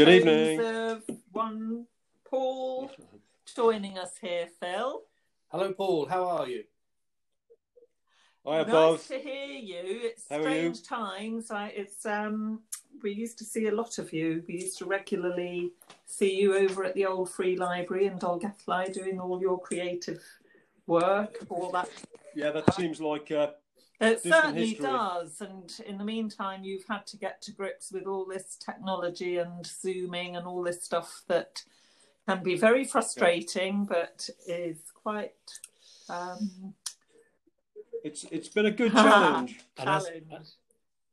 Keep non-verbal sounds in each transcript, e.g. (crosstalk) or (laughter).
Good tones evening. of one Paul joining us here, Phil. Hello, Paul. How are you? Hi, nice above. to hear you. It's How are you? strange times. I, it's um, we used to see a lot of you. We used to regularly see you over at the old Free Library in Dolgellau doing all your creative work, all that Yeah, that seems like uh, It certainly history. does. And in the meantime, you've had to get to grips with all this technology and zooming and all this stuff that can be very frustrating, but is quite um, it's it's been a good (laughs) challenge. And as- challenge.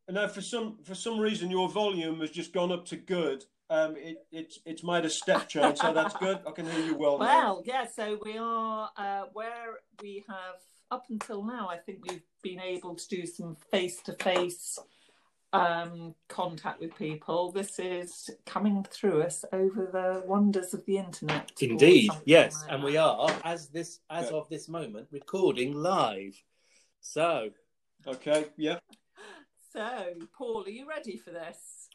And now, for some for some reason, your volume has just gone up to good. Um, it, it's it's made a step change, so that's good. I can hear you well, now. Well, yeah, so we are uh, where we have, up until now, I think we've been able to do some face to face contact with people. This is coming through us over the wonders of the internet. Indeed, yes, like and that. we are as this as Yeah. of this moment recording live. So Okay, yeah, So, Paul, are you ready for this?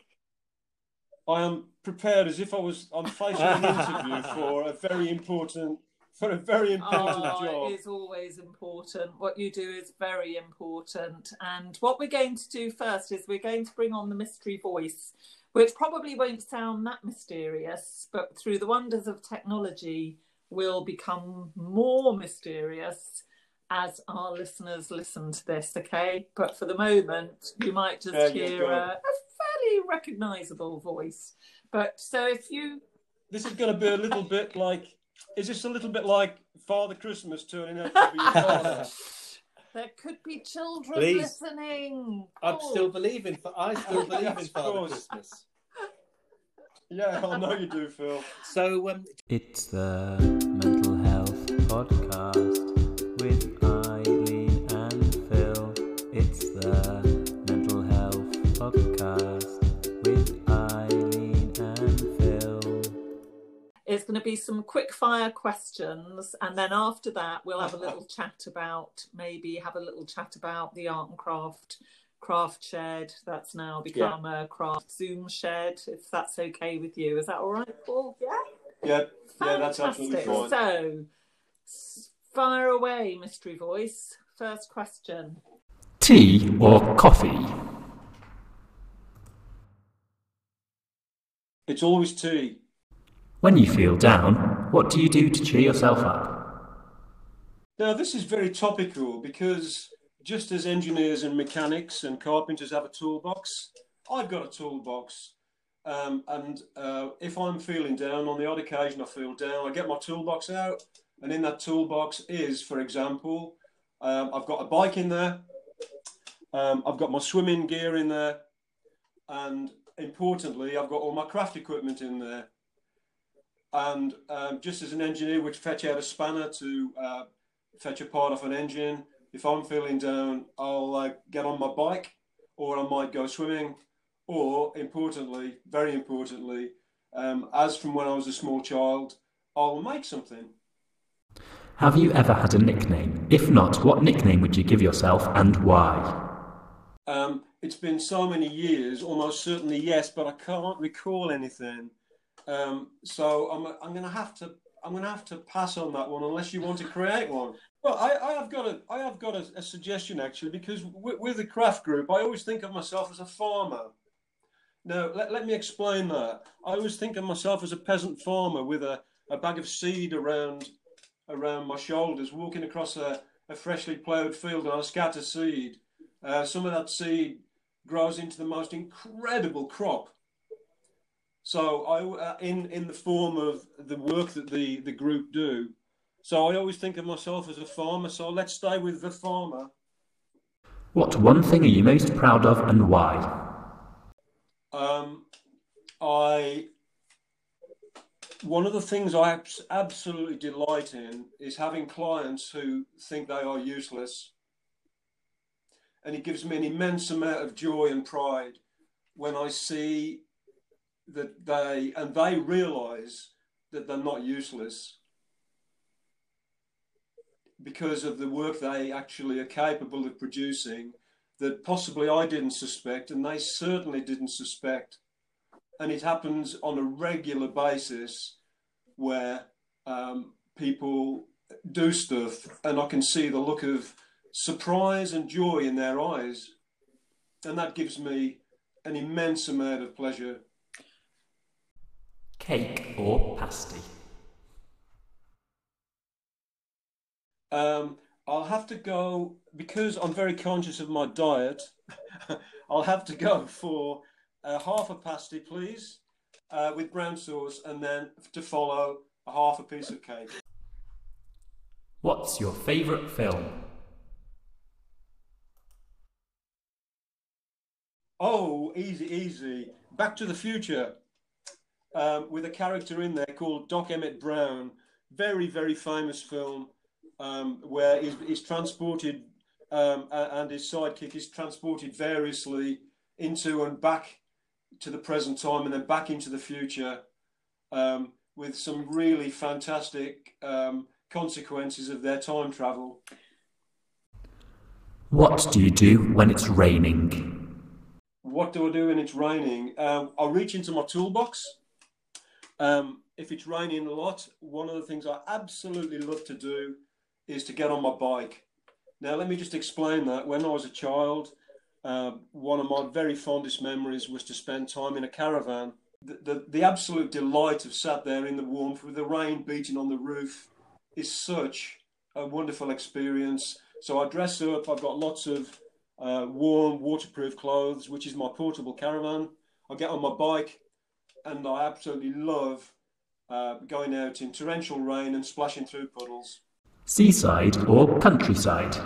I am prepared as if I was I'm facing an (laughs) interview for a very important for a very important Oh, job. it is always important. What you do is very important. And what we're going to do first is we're going to bring on the mystery voice, which probably won't sound that mysterious, but through the wonders of technology will become more mysterious as our listeners listen to this, okay? But for the moment, you might just Yeah, hear a, a fairly recognizable voice. But so if you This is going to be a little bit like. Is this a little bit like Father Christmas turning up to be your father? (laughs) There could be children Please. listening. I'm Paul. still believing. I still (laughs) believe in Father course. Christmas. yeah, I know you do, Phil. So um, It's the Mental Health Podcast It's going to be some quick fire questions, and then after that, we'll have a little chat about maybe have a little chat about the art and craft craft shed that's now become a craft Zoom shed. If that's okay with you, is that all right, Paul? Yeah. Yeah, yeah, that's absolutely Fantastic. fine. So, fire away, mystery voice. First question. Tea or coffee? It's always tea. When you feel down, what do you do to cheer yourself up? Now, this is very topical because just as engineers and mechanics and carpenters have a toolbox, I've got a toolbox. Um, and uh, if I'm feeling down, on the odd occasion I feel down, I get my toolbox out. And in that toolbox is, for example, um, I've got a bike in there, um, I've got my swimming gear in there, and importantly, I've got all my craft equipment in there. And um, just as an engineer would fetch out a spanner to uh, fetch a part off an engine. If I'm feeling down, I'll uh, get on my bike or I might go swimming. Or, importantly, very importantly, um, as from when I was a small child, I'll make something. Have you ever had a nickname? If not, what nickname would you give yourself and why? Um, it's been so many years, almost certainly yes, but I can't recall anything. Um, so I'm, I'm going to have to I'm going to have to pass on that one unless you want to create one. Well, I, I have got a I have got a, a suggestion actually because with, with the craft group, I always think of myself as a farmer. Now, let, let me explain that. I always think of myself as a peasant farmer with a, a bag of seed around around my shoulders, walking across a, a freshly ploughed field and I scatter seed. Uh, some of that seed grows into the most incredible crop. So I, uh, in in the form of the work that the the group do. So I always think of myself as a farmer. So let's stay with the farmer. What one thing are you most proud of and why? Um, I one of the things I absolutely delight in is having clients who think they are useless, and it gives me an immense amount of joy and pride when I see that they and they realise that they're not useless. because of the work they actually are capable of producing that possibly I didn't suspect, and they certainly didn't suspect. And it happens on a regular basis where um, people do stuff, and I can see the look of surprise and joy in their eyes. And that gives me an immense amount of pleasure. Cake or pasty? Um, I'll have to go because I'm very conscious of my diet. (laughs) I'll have to go for uh, half a pasty, please, uh, with brown sauce, and then to follow a half a piece of cake. What's your favourite film? Oh, easy, easy. Back to the Future, um, with a character in there called Doc Emmett Brown. Very, very famous film um, where he's, he's transported um, and his sidekick is transported variously into and back to the present time and then back into the future um, with some really fantastic um, consequences of their time travel. What do you do when it's raining? What do I do when it's raining? Um, I reach into my toolbox. Um, if it's raining a lot, one of the things I absolutely love to do is to get on my bike. Now, let me just explain that. When I was a child, uh, one of my very fondest memories was to spend time in a caravan. The, the, the, absolute delight of sat there in the warmth with the rain beating on the roof is such a wonderful experience. So I dress up, I've got lots of uh, warm, waterproof clothes, which is my portable caravan. I get on my bike and I absolutely love uh, going out in torrential rain and splashing through puddles. Seaside or countryside?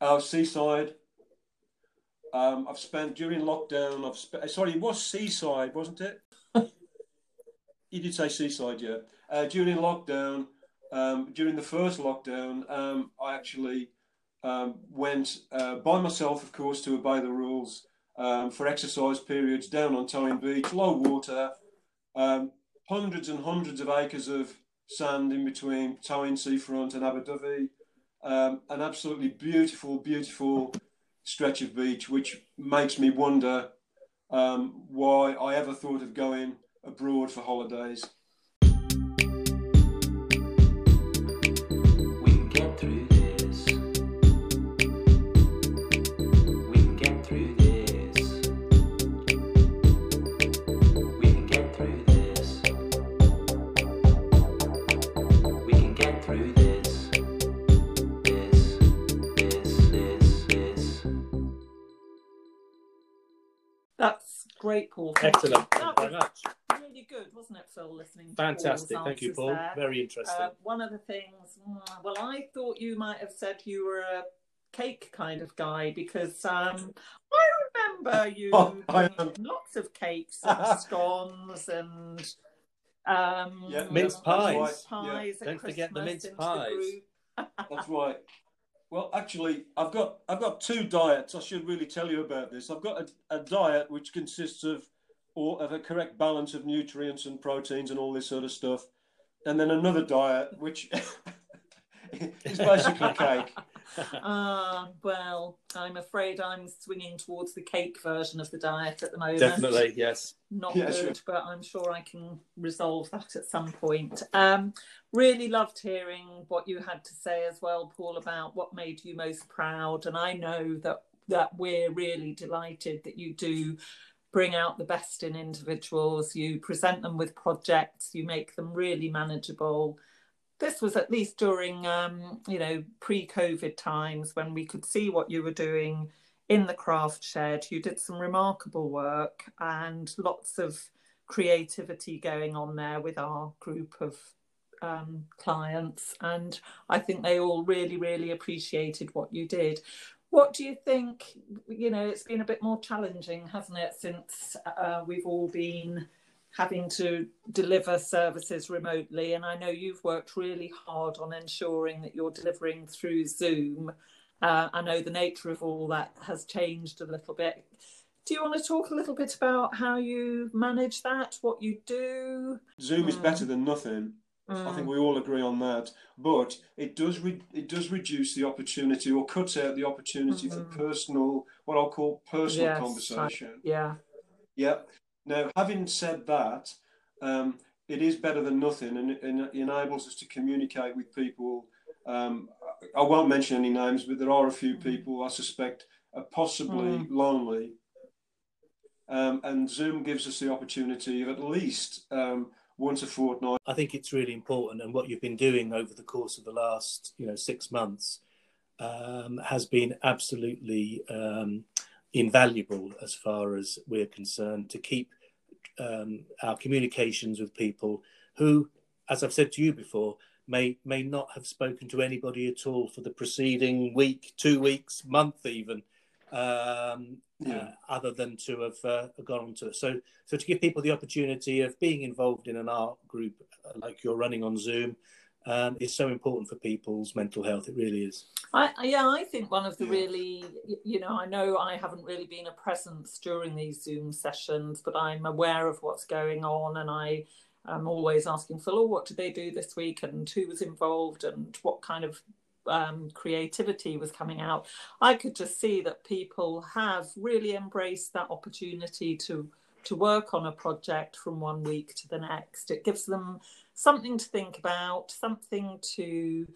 Uh, seaside. Um, I've spent during lockdown. I've spent. Sorry, it was seaside, wasn't it? (laughs) you did say seaside, yeah. Uh, during lockdown, um, during the first lockdown, um, I actually um, went uh, by myself, of course, to obey the rules um, for exercise periods down on Tywyn Beach, low water. Um, hundreds and hundreds of acres of sand in between Tywyn Seafront and Dhabi. Um, an absolutely beautiful, beautiful stretch of beach, which makes me wonder um, why I ever thought of going abroad for holidays. Great, Paul. Thank Excellent. Thank you very much. Really good, wasn't it, Phil? Listening. Fantastic. Thank you, Paul. There. Very interesting. Uh, one of the things. Mm, well, I thought you might have said you were a cake kind of guy because um, I remember (laughs) you oh, lots of cakes and (laughs) scones and um, yeah, mince pies. Pies yeah. Don't forget the mince pies. The That's right. (laughs) Well, actually, I've got I've got two diets. I should really tell you about this. I've got a, a diet which consists of or of a correct balance of nutrients and proteins and all this sort of stuff, and then another diet which (laughs) is basically cake. Ah, (laughs) uh, well, I'm afraid I'm swinging towards the cake version of the diet at the moment. Definitely, yes. Not yeah, good, sure. but I'm sure I can resolve that at some point. Um, really loved hearing what you had to say as well, Paul, about what made you most proud. And I know that that we're really delighted that you do bring out the best in individuals. You present them with projects. You make them really manageable this was at least during um, you know pre-covid times when we could see what you were doing in the craft shed. You did some remarkable work and lots of creativity going on there with our group of um, clients. And i think they all really really appreciated what you did. What do you think you know it's been a bit more challenging hasn't it since uh, we've all been having to deliver services remotely. And I know you've worked really hard on ensuring that you're delivering through Zoom. Uh, I know the nature of all that has changed a little bit. Do you want to talk a little bit about how you manage that, what you do? Zoom is mm. better than nothing. I think mm. we all agree on that. But it does re- it does reduce the opportunity or cuts out the opportunity for mm-hmm. personal, what I'll call personal Yes, I- conversation. Yeah. Yeah. Now, having said that, um, it is better than nothing, and, it enables us to communicate with people. Um, I won't mention any names, but there are a few people I suspect are possibly Mm. lonely. Um, and Zoom gives us the opportunity of at least um, once a fortnight. I think it's really important, and what you've been doing over the course of the last, you know, six months um, has been absolutely um, invaluable as far as we're concerned to keep um, our communications with people who, as I've said to you before, may may not have spoken to anybody at all for the preceding week, two weeks, month, even. Um, Yeah. uh, other than to have uh, gone on to so so to give people the opportunity of being involved in an art group uh, like you're running on Zoom um, is so important for people's mental health. It really is. I, yeah, I think one of the really, you know, I know I haven't really been a presence during these Zoom sessions, but I'm aware of what's going on, and I am always asking Phil, oh, what did they do this week, and who was involved, and what kind of um, creativity was coming out. I could just see that people have really embraced that opportunity to to work on a project from one week to the next. It gives them something to think about, something to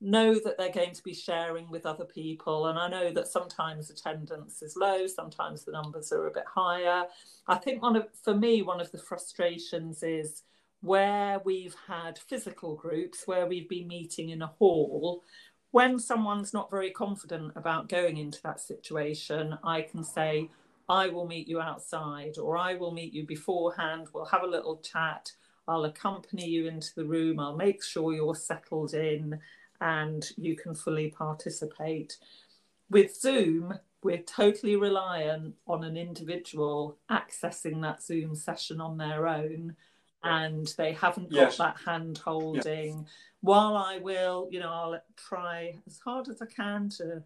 know that they're going to be sharing with other people. And I know that sometimes attendance is low, sometimes the numbers are a bit higher. I think one of, for me, one of the frustrations is where we've had physical groups, where we've been meeting in a hall. When someone's not very confident about going into that situation, I can say, I will meet you outside, or I will meet you beforehand. We'll have a little chat. I'll accompany you into the room. I'll make sure you're settled in and you can fully participate. With Zoom, we're totally reliant on an individual accessing that Zoom session on their own, and they haven't got Yes. that hand holding. While I will, you know, I'll try as hard as I can to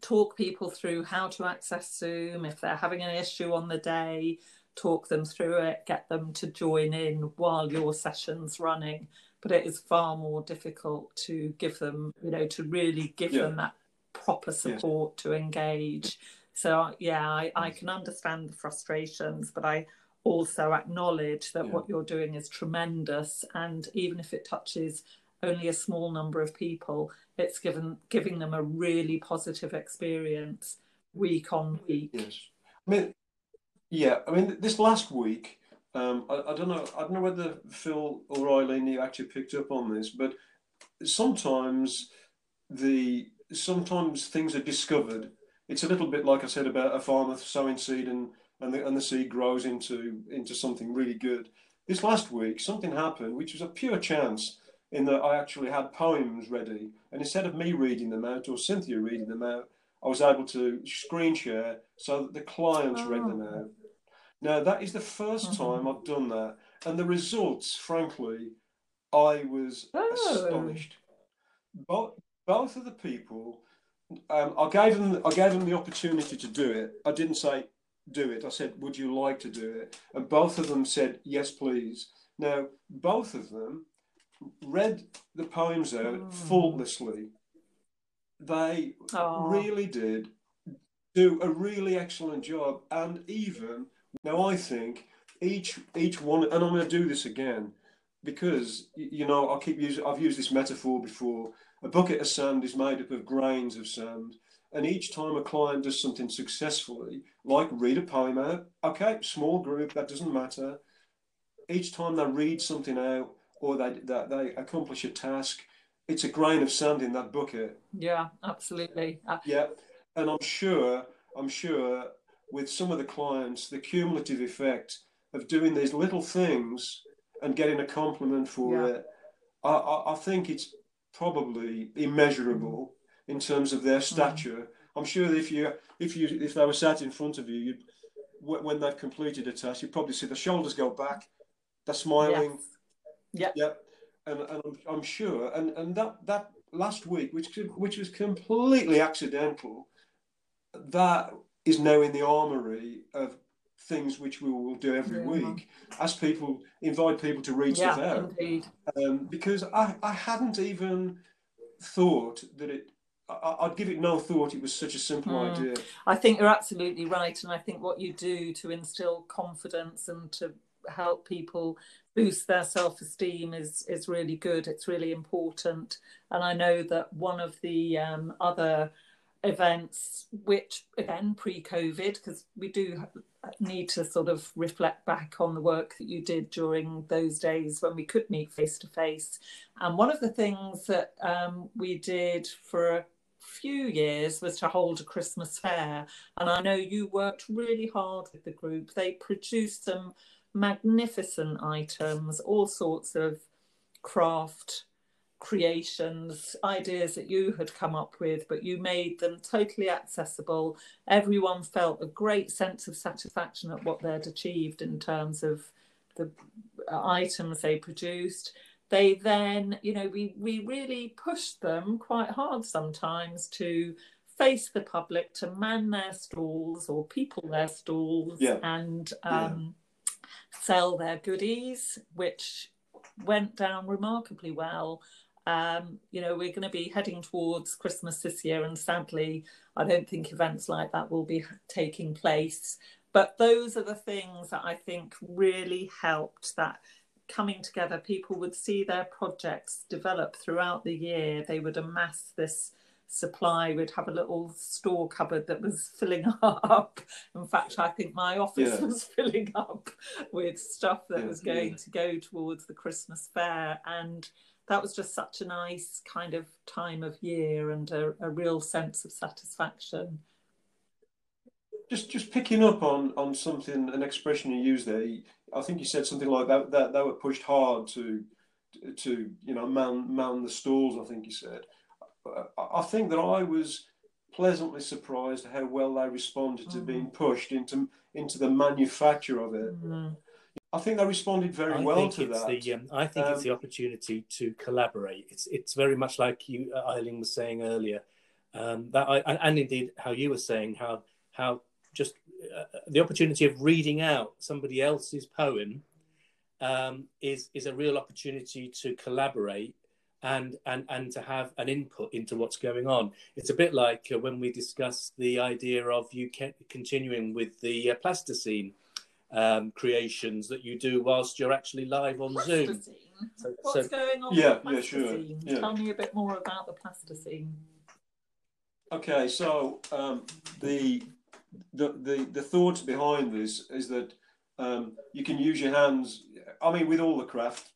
talk people through how to access Zoom if they're having an issue on the day, talk them through it, get them to join in while your session's running. But it is far more difficult to give them, you know, to really give Yeah. them that proper support to engage. So yeah, I, I can understand the frustrations, but I also acknowledge that Yeah. what you're doing is tremendous. And even if it touches only a small number of people, it's given giving them a really positive experience week on week. Yes. I mean, yeah. I mean, this last week, um, I, I don't know. I don't know whether Phil or Eileen you actually picked up on this, but sometimes the sometimes things are discovered. It's a little bit like I said about a farmer sowing seed and and the, and the seed grows into into something really good. This last week, something happened which was a pure chance in that I actually had poems ready, and instead of me reading them out or Cynthia reading them out, I was able to screen share so that the clients read them Oh. out. Now that is the 1st Mhm. time I've done that, and the results, frankly, I was Oh. astonished. Both both of the people, um, I gave them I gave them the opportunity to do it. I didn't say do it. I said, would you like to do it? And both of them said yes, please. Now both of them read the poems out Mm. faultlessly. They Oh. really did do a really excellent job, and even now I think each each one, and I'm going to do this again because you know I keep using I've used this metaphor before. A bucket of sand is made up of grains of sand, and each time a client does something successfully, like read a poem out, okay, small group, that doesn't matter. Each time they read something out or they that they accomplish a task, it's a grain of sand in that bucket. Yeah, absolutely. Uh, Yeah, and I'm sure, I'm sure, with some of the clients, the cumulative effect of doing these little things and getting a compliment for Yeah. it, I, I, I think it's probably immeasurable in terms of their mm-hmm. stature. I'm sure that if you, if you, if they were sat in front of you, you'd, when they've completed a task, you'd probably see the shoulders go back, they're smiling. Yes. Yep, and, and I'm, I'm sure, and, and that, that last week, which which was completely accidental, that is now in the armory of things which we will do every Yeah. week. Ask people, invite people to read stuff out um, because I, I hadn't even thought that it. I, I'd give it no thought. It was such a simple Mm. idea. I think you're absolutely right, and I think what you do to instill confidence and to help people boost their self-esteem is is really good. It's really important, and I know that one of the um, other events, which again pre-COVID, because we do need to sort of reflect back on the work that you did during those days when we could meet face to face. And one of the things that um, we did for a few years was to hold a Christmas fair. And I know you worked really hard with the group. They produced some magnificent items, all sorts of craft creations, ideas that you had come up with, but you made them totally accessible. Everyone felt a great sense of satisfaction at what they'd achieved in terms of the items they produced. They then, you know, we, we really pushed them quite hard sometimes to face the public, to man their stalls or people their stalls Yeah. and um, sell their goodies, which went down remarkably well. Um, you know, we're going to be heading towards Christmas this year, and sadly, I don't think events like that will be taking place. But those are the things that I think really helped that coming together. People would see their projects develop throughout the year, they would amass this supply. We'd have a little store cupboard that was filling (laughs) up. In fact, I think my office Yeah. was (laughs) filling up with stuff that Yeah, was going yeah. to go towards the Christmas fair. And that was just such a nice kind of time of year and a, a real sense of satisfaction. Just just picking up on on something, an expression you used there. I think you said something like that. That they were pushed hard to to you know man man the stalls. I think you said. I I think that I was pleasantly surprised how well they responded to Mhm. being pushed into into the manufacture of it. Mm. I think they responded very I well to that. the um, I think it's Um, the opportunity to collaborate. It's it's very much like you uh, Eileen was saying earlier, um, that I, and, and indeed how you were saying how how just uh, the opportunity of reading out somebody else's poem um, is is a real opportunity to collaborate and and and to have an input into what's going on. It's a bit like uh, when we discussed the idea of you continuing with the uh, plasticine um, creations that you do whilst you're actually live on Zoom. Plasticine. So, What's so going on Yeah, with yeah, sure, yeah. Tell me a bit more about the plasticine. Okay, so um, the, the the the thoughts behind this is that um, you can use your hands. I mean, with all the craft,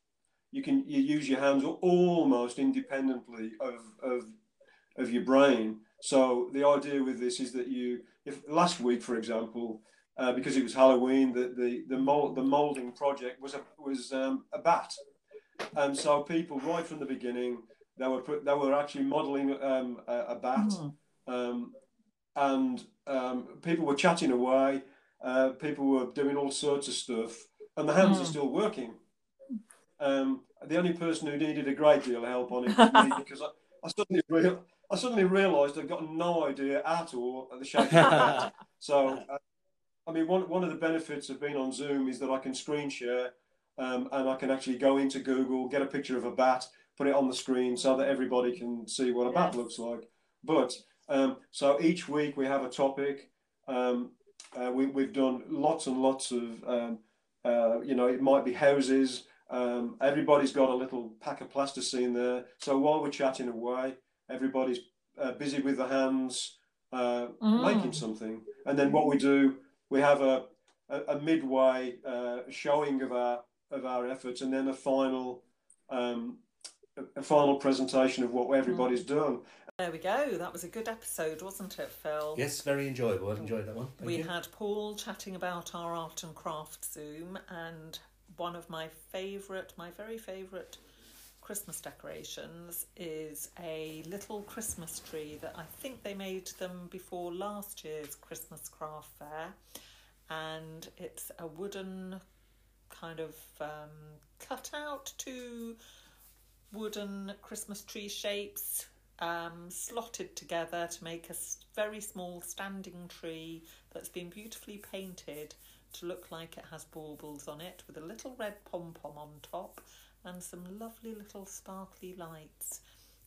you can you use your hands almost independently of of of your brain. So the idea with this is that you, if last week, for example, uh, because it was Halloween, the the the, mold, the molding project was a was um, a bat, and so people right from the beginning they were put, they were actually modelling um, a, a bat Hmm. um, and um, people were chatting away. Uh, people were doing all sorts of stuff, and the hands are Mm. still working. Um, the only person who needed a great deal of help on it was me (laughs) because I, I suddenly real, I suddenly realised I'd got no idea at all at the (laughs) shape of the bat. So, uh, I mean, one one of the benefits of being on Zoom is that I can screen share, um, and I can actually go into Google, get a picture of a bat, put it on the screen so that everybody can see what a bat Yes. looks like. But um, so each week we have a topic. Um, uh, we, we've done lots and lots of, um, uh, you know, it might be houses. Um, everybody's got a little pack of plasticine there. So while we're chatting away, everybody's uh, busy with the hands, uh, Mm. making something. And then what we do, we have a, a, a midway uh, showing of our of our efforts, and then a final um, a, a final presentation of what everybody's done. There we go. That was a good episode, wasn't it, Phil? yes, very enjoyable. I've enjoyed that one. Thank we you. had Paul chatting about our art and craft Zoom, and one of my favourite, my very favourite Christmas decorations is a little Christmas tree that I think they made them before last year's Christmas craft fair, and it's a wooden kind of um, cut out two wooden Christmas tree shapes um, slotted together to make a very small standing tree that's been beautifully painted to look like it has baubles on it with a little red pom pom on top and some lovely little sparkly lights.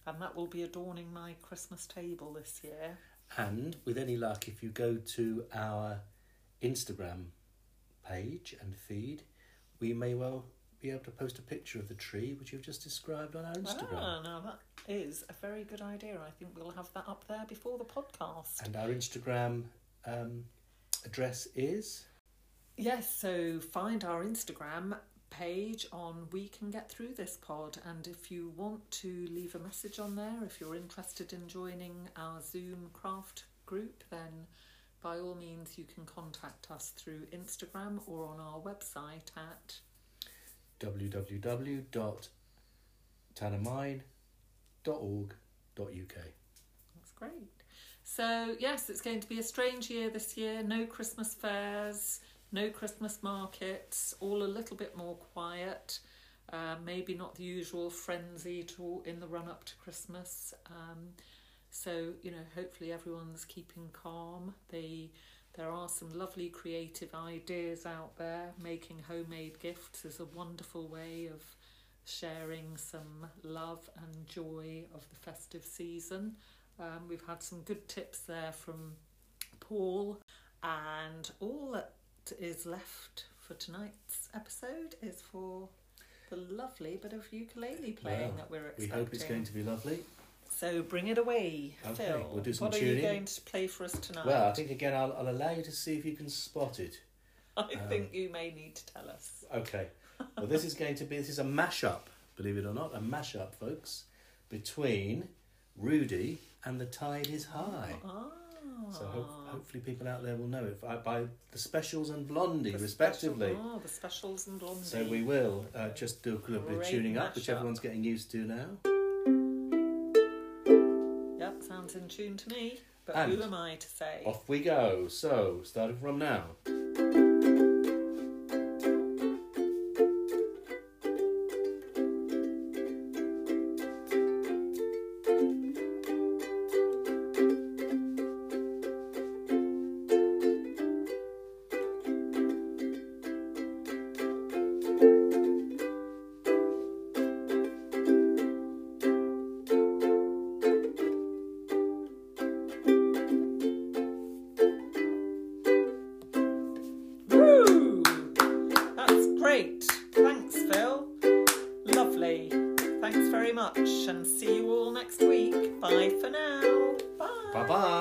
And that will be adorning my Christmas table this year. And with any luck, if you go to our Instagram page and feed, we may well be able to post a picture of the tree which you've just described on our Instagram. Ah, now that is a very good idea. I think we'll have that up there before the podcast. And our Instagram um, address is Yes, so find our Instagram page on We Can Get Through This Pod. And if you want to leave a message on there, if you're interested in joining our Zoom craft group, then by all means you can contact us through Instagram or on our website at www.tannermine.org.uk. That's great. So, yes, it's going to be a strange year this year. No Christmas fairs, no Christmas markets, all a little bit more quiet. Uh, maybe not the usual frenzy to, in the run up to Christmas. Um, so, you know, hopefully everyone's keeping calm. They, there are some lovely creative ideas out there. Making homemade gifts is a wonderful way of sharing some love and joy of the festive season. Um, we've had some good tips there from Paul, and all that is left for tonight's episode is for the lovely bit of ukulele playing Well, that we're expecting. We hope it's going to be lovely. So bring it away, Okay, Phil. we'll do some what are you going to play for us tonight? Well, I think again I'll, I'll allow you to see if you can spot it. (laughs) I um, think you may need to tell us. Okay. (laughs) Well, this is going to be this is a mashup, believe it or not, a mashup, folks, between Rudy and The Tide Is High. Ah. So hope, hopefully people out there will know it by, the Specials and Blondie, The respectively. Special, oh, the specials and blondie. So we will uh, just do a little bit of tuning up, which mashup. everyone's getting used to now. Yep, sounds in tune to me. But And who am I to say? Off we go. So, starting from now. Much, and